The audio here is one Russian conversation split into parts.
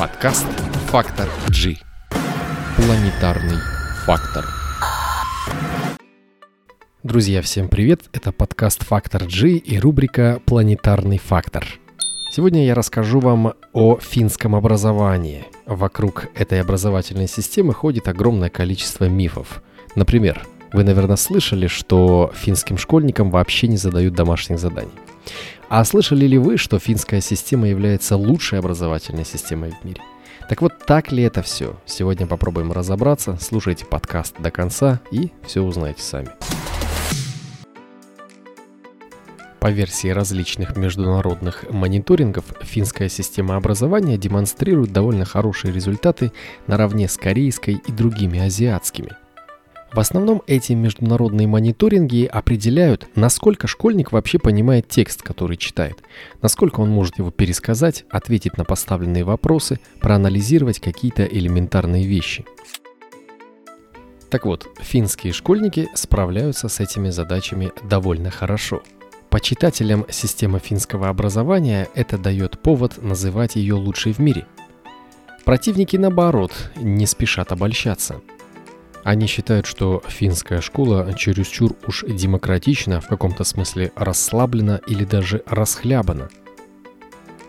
Подкаст «Фактор G». Планетарный фактор. Друзья, всем привет! Это подкаст «Фактор G» и рубрика «Планетарный фактор». Сегодня я расскажу вам о финском образовании. Вокруг этой образовательной системы ходит огромное количество мифов. Например, вы, наверное, слышали, что финским школьникам вообще не задают домашних заданий. А слышали ли вы, что финская система является лучшей образовательной системой в мире? Так вот, так ли это все? Сегодня попробуем разобраться. Слушайте подкаст до конца и все узнаете сами. По версии различных международных мониторингов, финская система образования демонстрирует довольно хорошие результаты наравне с корейской и другими азиатскими – в основном эти международные мониторинги определяют, насколько школьник вообще понимает текст, который читает, насколько он может его пересказать, ответить на поставленные вопросы, проанализировать какие-то элементарные вещи. Так вот, финские школьники справляются с этими задачами довольно хорошо. Почитателям системы финского образования это дает повод называть ее лучшей в мире. Противники, наоборот, не спешат обольщаться – они считают, что финская школа чересчур уж демократична, в каком-то смысле расслаблена или даже расхлябана.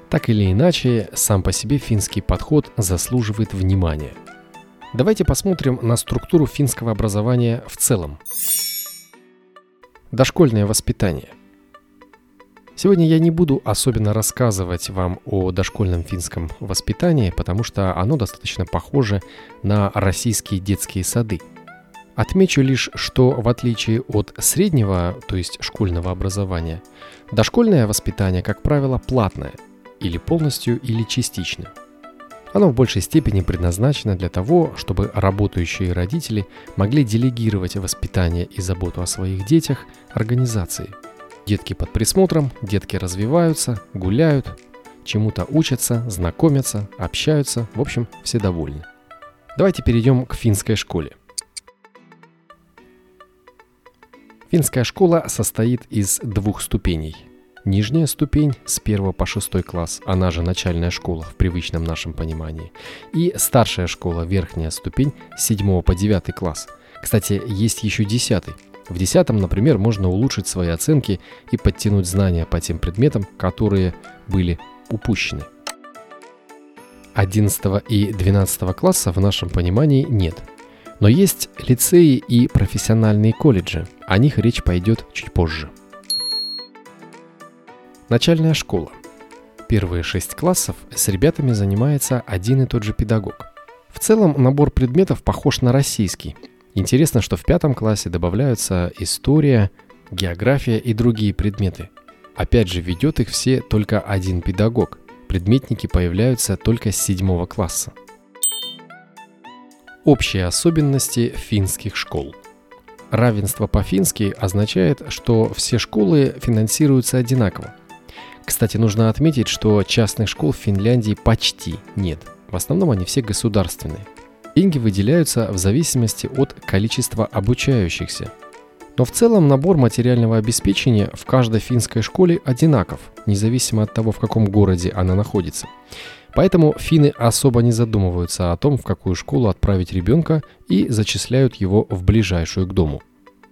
Так или иначе, сам по себе финский подход заслуживает внимания. Давайте посмотрим на структуру финского образования в целом. Дошкольное воспитание. Сегодня я не буду особенно рассказывать вам о дошкольном финском воспитании, потому что оно достаточно похоже на российские детские сады. Отмечу лишь, что в отличие от среднего, то есть школьного образования, дошкольное воспитание, как правило, платное, или полностью, или частично. Оно в большей степени предназначено для того, чтобы работающие родители могли делегировать воспитание и заботу о своих детях организации – Детки под присмотром, детки развиваются, гуляют, чему-то учатся, знакомятся, общаются, в общем, все довольны. Давайте перейдем к финской школе. Финская школа состоит из двух ступеней. Нижняя ступень с 1 по 6 класс, она же начальная школа в привычном нашем понимании. И старшая школа, верхняя ступень с 7 по 9 класс. Кстати, есть еще 10 в десятом, например, можно улучшить свои оценки и подтянуть знания по тем предметам, которые были упущены. 11 и 12 класса в нашем понимании нет. Но есть лицеи и профессиональные колледжи. О них речь пойдет чуть позже. Начальная школа. Первые шесть классов с ребятами занимается один и тот же педагог. В целом набор предметов похож на российский – Интересно, что в пятом классе добавляются история, география и другие предметы. Опять же, ведет их все только один педагог. Предметники появляются только с седьмого класса. Общие особенности финских школ. Равенство по-фински означает, что все школы финансируются одинаково. Кстати, нужно отметить, что частных школ в Финляндии почти нет. В основном они все государственные. Деньги выделяются в зависимости от количества обучающихся. Но в целом набор материального обеспечения в каждой финской школе одинаков, независимо от того, в каком городе она находится. Поэтому финны особо не задумываются о том, в какую школу отправить ребенка и зачисляют его в ближайшую к дому.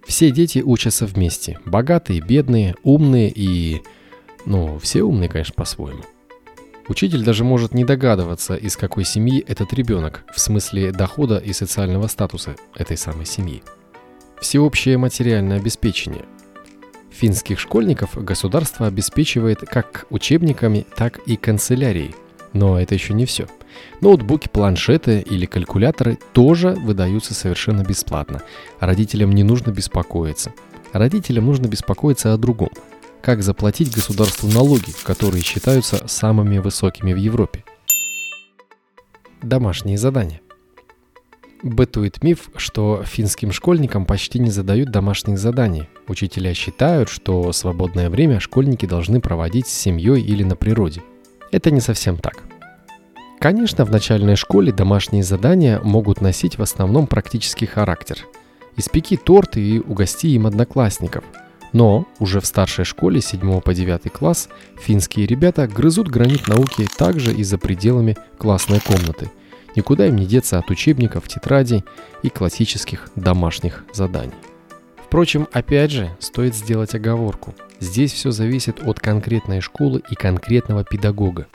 Все дети учатся вместе. Богатые, бедные, умные и... Ну, все умные, конечно, по-своему. Учитель даже может не догадываться, из какой семьи этот ребенок, в смысле дохода и социального статуса этой самой семьи. Всеобщее материальное обеспечение. Финских школьников государство обеспечивает как учебниками, так и канцелярией. Но это еще не все. Ноутбуки, планшеты или калькуляторы тоже выдаются совершенно бесплатно. Родителям не нужно беспокоиться. Родителям нужно беспокоиться о другом – как заплатить государству налоги, которые считаются самыми высокими в Европе. Домашние задания. Бытует миф, что финским школьникам почти не задают домашних заданий. Учителя считают, что свободное время школьники должны проводить с семьей или на природе. Это не совсем так. Конечно, в начальной школе домашние задания могут носить в основном практический характер. Испеки торт и угости им одноклассников – Но уже в старшей школе 7 по 9 класс финские ребята грызут гранит науки также и за пределами классной комнаты. Никуда им не деться от учебников, тетрадей и классических домашних заданий. Впрочем, опять же, стоит сделать оговорку. Здесь все зависит от конкретной школы и конкретного педагога.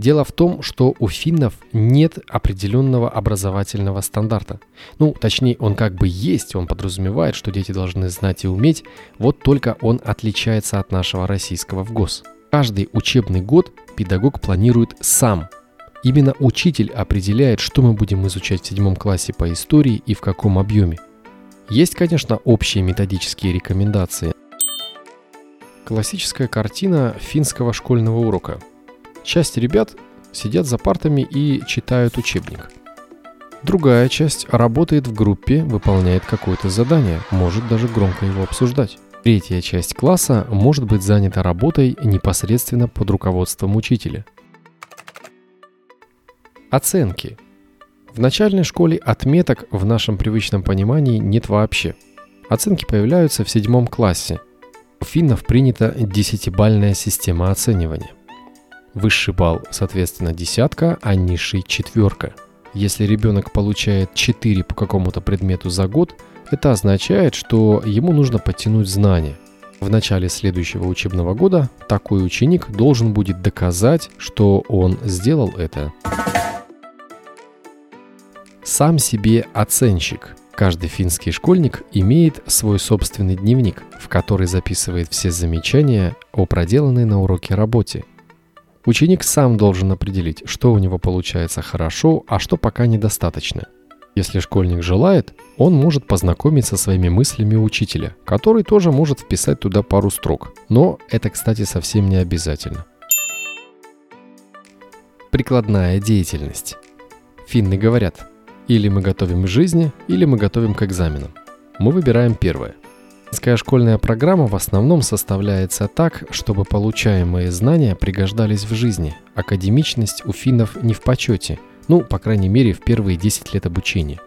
Дело в том, что у финнов нет определенного образовательного стандарта. Ну, точнее, он как бы есть, он подразумевает, что дети должны знать и уметь, вот только он отличается от нашего российского в ГОС. Каждый учебный год педагог планирует сам. Именно учитель определяет, что мы будем изучать в седьмом классе по истории и в каком объеме. Есть, конечно, общие методические рекомендации. Классическая картина финского школьного урока – Часть ребят сидят за партами и читают учебник. Другая часть работает в группе, выполняет какое-то задание, может даже громко его обсуждать. Третья часть класса может быть занята работой непосредственно под руководством учителя. Оценки. В начальной школе отметок в нашем привычном понимании нет вообще. Оценки появляются в седьмом классе. У финнов принята десятибальная система оценивания. Высший балл, соответственно, десятка, а низший четверка. Если ребенок получает 4 по какому-то предмету за год, это означает, что ему нужно подтянуть знания. В начале следующего учебного года такой ученик должен будет доказать, что он сделал это. Сам себе оценщик. Каждый финский школьник имеет свой собственный дневник, в который записывает все замечания о проделанной на уроке работе – Ученик сам должен определить, что у него получается хорошо, а что пока недостаточно. Если школьник желает, он может познакомиться со своими мыслями учителя, который тоже может вписать туда пару строк. Но это, кстати, совсем не обязательно. Прикладная деятельность. Финны говорят, или мы готовим к жизни, или мы готовим к экзаменам. Мы выбираем первое. Финская школьная программа в основном составляется так, чтобы получаемые знания пригождались в жизни. Академичность у финнов не в почете, ну, по крайней мере, в первые 10 лет обучения.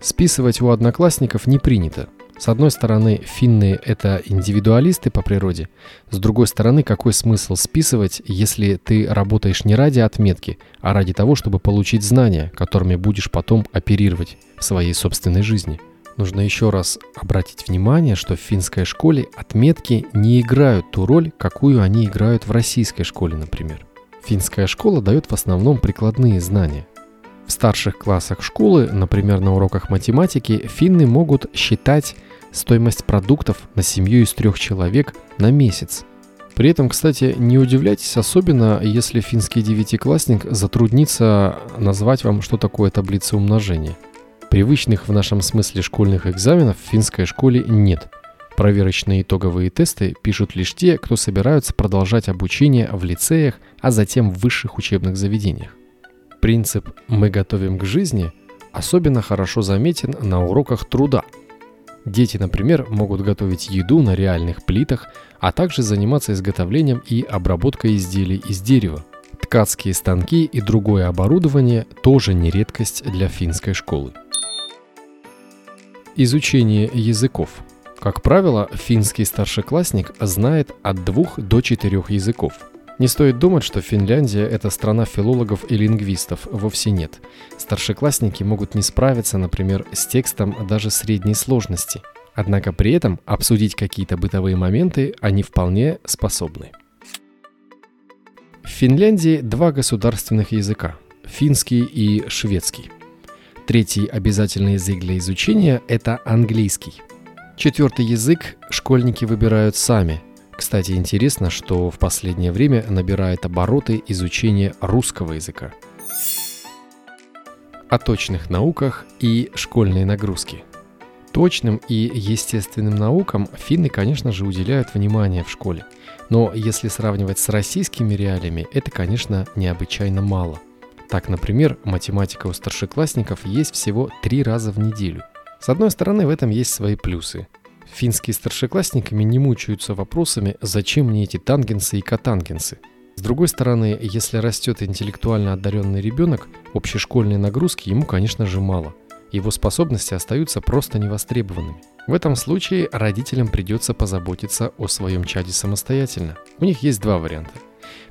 Списывать у одноклассников не принято. С одной стороны, финны – это индивидуалисты по природе. С другой стороны, какой смысл списывать, если ты работаешь не ради отметки, а ради того, чтобы получить знания, которыми будешь потом оперировать в своей собственной жизни – Нужно еще раз обратить внимание, что в финской школе отметки не играют ту роль, какую они играют в российской школе, например. Финская школа дает в основном прикладные знания. В старших классах школы, например, на уроках математики, финны могут считать стоимость продуктов на семью из трех человек на месяц. При этом, кстати, не удивляйтесь особенно, если финский девятиклассник затруднится назвать вам, что такое таблица умножения – Привычных в нашем смысле школьных экзаменов в финской школе нет. Проверочные итоговые тесты пишут лишь те, кто собираются продолжать обучение в лицеях, а затем в высших учебных заведениях. Принцип «мы готовим к жизни» особенно хорошо заметен на уроках труда. Дети, например, могут готовить еду на реальных плитах, а также заниматься изготовлением и обработкой изделий из дерева. Ткацкие станки и другое оборудование тоже не редкость для финской школы. Изучение языков. Как правило, финский старшеклассник знает от двух до четырех языков. Не стоит думать, что Финляндия – это страна филологов и лингвистов. Вовсе нет. Старшеклассники могут не справиться, например, с текстом даже средней сложности. Однако при этом обсудить какие-то бытовые моменты они вполне способны. В Финляндии два государственных языка – финский и шведский. Третий обязательный язык для изучения – это английский. Четвертый язык школьники выбирают сами. Кстати, интересно, что в последнее время набирает обороты изучение русского языка. О точных науках и школьной нагрузке. Точным и естественным наукам финны, конечно же, уделяют внимание в школе. Но если сравнивать с российскими реалиями, это, конечно, необычайно мало. Так, например, математика у старшеклассников есть всего три раза в неделю. С одной стороны, в этом есть свои плюсы. Финские старшеклассниками не мучаются вопросами, зачем мне эти тангенсы и котангенсы. С другой стороны, если растет интеллектуально одаренный ребенок, общешкольной нагрузки ему, конечно же, мало. его способности остаются просто невостребованными. В этом случае родителям придется позаботиться о своем чаде самостоятельно. У них есть два варианта.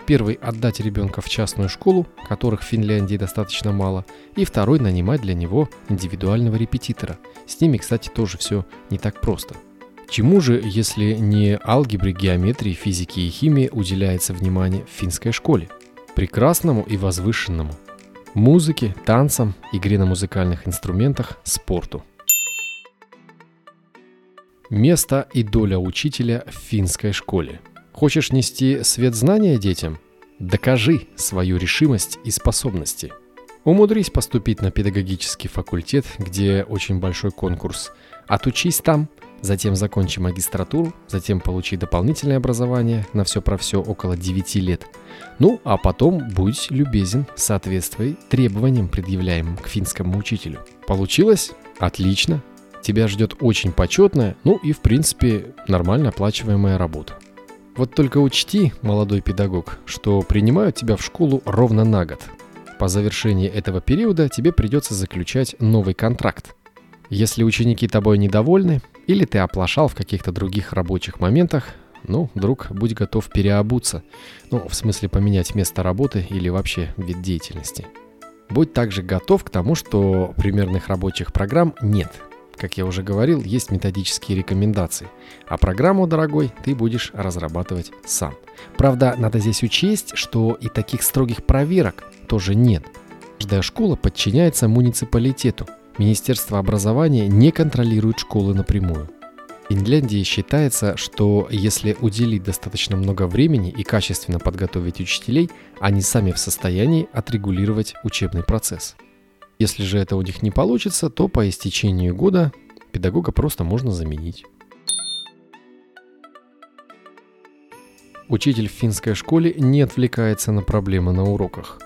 Первый – отдать ребенка в частную школу, которых в Финляндии достаточно мало, и второй – нанимать для него индивидуального репетитора. С ними, кстати, тоже все не так просто. Чему же, если не алгебре, геометрии, физике и химии уделяется внимание в финской школе? Прекрасному и возвышенному. Музыке, танцам, игре на музыкальных инструментах, спорту. Место и доля учителя в финской школе – Хочешь нести свет знания детям? Докажи свою решимость и способности. Умудрись поступить на педагогический факультет, где очень большой конкурс. Отучись там, затем закончи магистратуру, затем получи дополнительное образование на все про все около 9 лет. Ну, а потом будь любезен, соответствуй требованиям, предъявляемым к финскому учителю. Получилось? Отлично. Тебя ждет очень почетная, ну и в принципе нормально оплачиваемая работа. Вот только учти, молодой педагог, что принимают тебя в школу ровно на год. По завершении этого периода тебе придется заключать новый контракт. Если ученики тобой недовольны, или ты оплошал в каких-то других рабочих моментах, ну, друг, будь готов переобуться. Ну, в смысле поменять место работы или вообще вид деятельности. Будь также готов к тому, что примерных рабочих программ нет – как я уже говорил, есть методические рекомендации, а программу, дорогой, ты будешь разрабатывать сам. Правда, надо здесь учесть, что и таких строгих проверок тоже нет. Каждая школа подчиняется муниципалитету. Министерство образования не контролирует школы напрямую. В Финляндии считается, что если уделить достаточно много времени и качественно подготовить учителей, они сами в состоянии отрегулировать учебный процесс. Если же это у них не получится, то по истечению года педагога просто можно заменить. Учитель в финской школе не отвлекается на проблемы на уроках.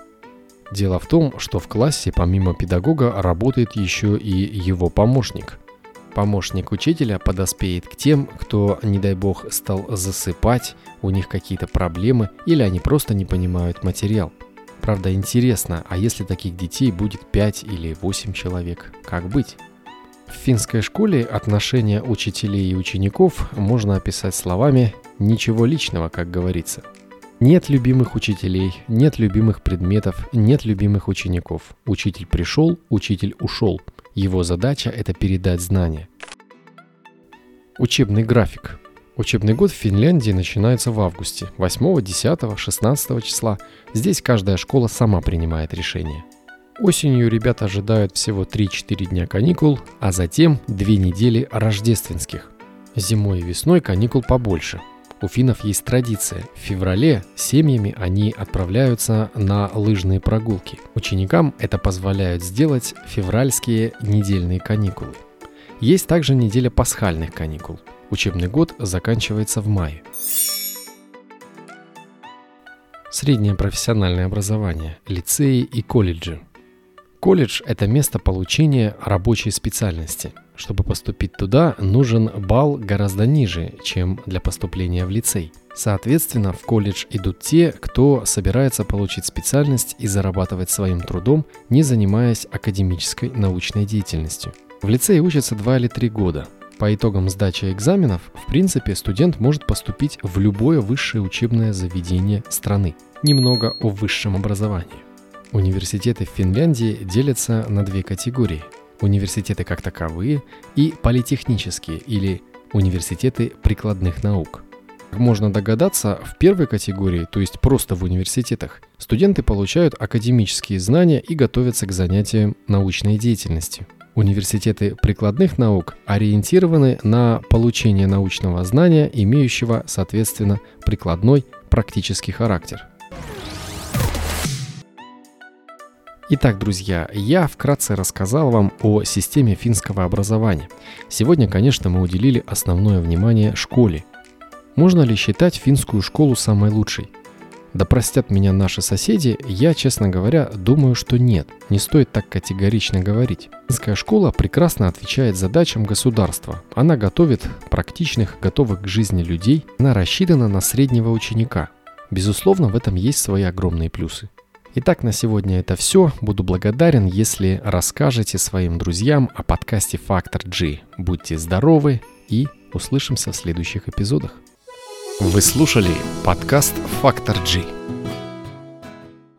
Дело в том, что в классе помимо педагога работает еще и его помощник. Помощник учителя подоспеет к тем, кто, не дай бог, стал засыпать, у них какие-то проблемы или они просто не понимают материал – Правда, интересно, а если таких детей будет 5 или 8 человек, как быть? В финской школе отношения учителей и учеников можно описать словами «ничего личного», как говорится. Нет любимых учителей, нет любимых предметов, нет любимых учеников. Учитель пришел, учитель ушел. Его задача – это передать знания. Учебный график. Учебный год в Финляндии начинается в августе, 8, 10, 16 числа. Здесь каждая школа сама принимает решение. Осенью ребят ожидают всего 3-4 дня каникул, а затем 2 недели рождественских. Зимой и весной каникул побольше. У финнов есть традиция. В феврале семьями они отправляются на лыжные прогулки. Ученикам это позволяет сделать февральские недельные каникулы. Есть также неделя пасхальных каникул – Учебный год заканчивается в мае. Среднее профессиональное образование, лицеи и колледжи. Колледж – это место получения рабочей специальности. Чтобы поступить туда, нужен балл гораздо ниже, чем для поступления в лицей. Соответственно, в колледж идут те, кто собирается получить специальность и зарабатывать своим трудом, не занимаясь академической научной деятельностью. В лицее учатся 2 или 3 года, по итогам сдачи экзаменов, в принципе, студент может поступить в любое высшее учебное заведение страны. Немного о высшем образовании. Университеты в Финляндии делятся на две категории. Университеты как таковые и политехнические или университеты прикладных наук. Как можно догадаться, в первой категории, то есть просто в университетах, студенты получают академические знания и готовятся к занятиям научной деятельностью – Университеты прикладных наук ориентированы на получение научного знания, имеющего, соответственно, прикладной практический характер. Итак, друзья, я вкратце рассказал вам о системе финского образования. Сегодня, конечно, мы уделили основное внимание школе. Можно ли считать финскую школу самой лучшей? Да простят меня наши соседи, я, честно говоря, думаю, что нет. Не стоит так категорично говорить. Финская школа прекрасно отвечает задачам государства. Она готовит практичных, готовых к жизни людей. Она рассчитана на среднего ученика. Безусловно, в этом есть свои огромные плюсы. Итак, на сегодня это все. Буду благодарен, если расскажете своим друзьям о подкасте «Фактор G». Будьте здоровы и услышимся в следующих эпизодах. Вы слушали подкаст «Фактор G».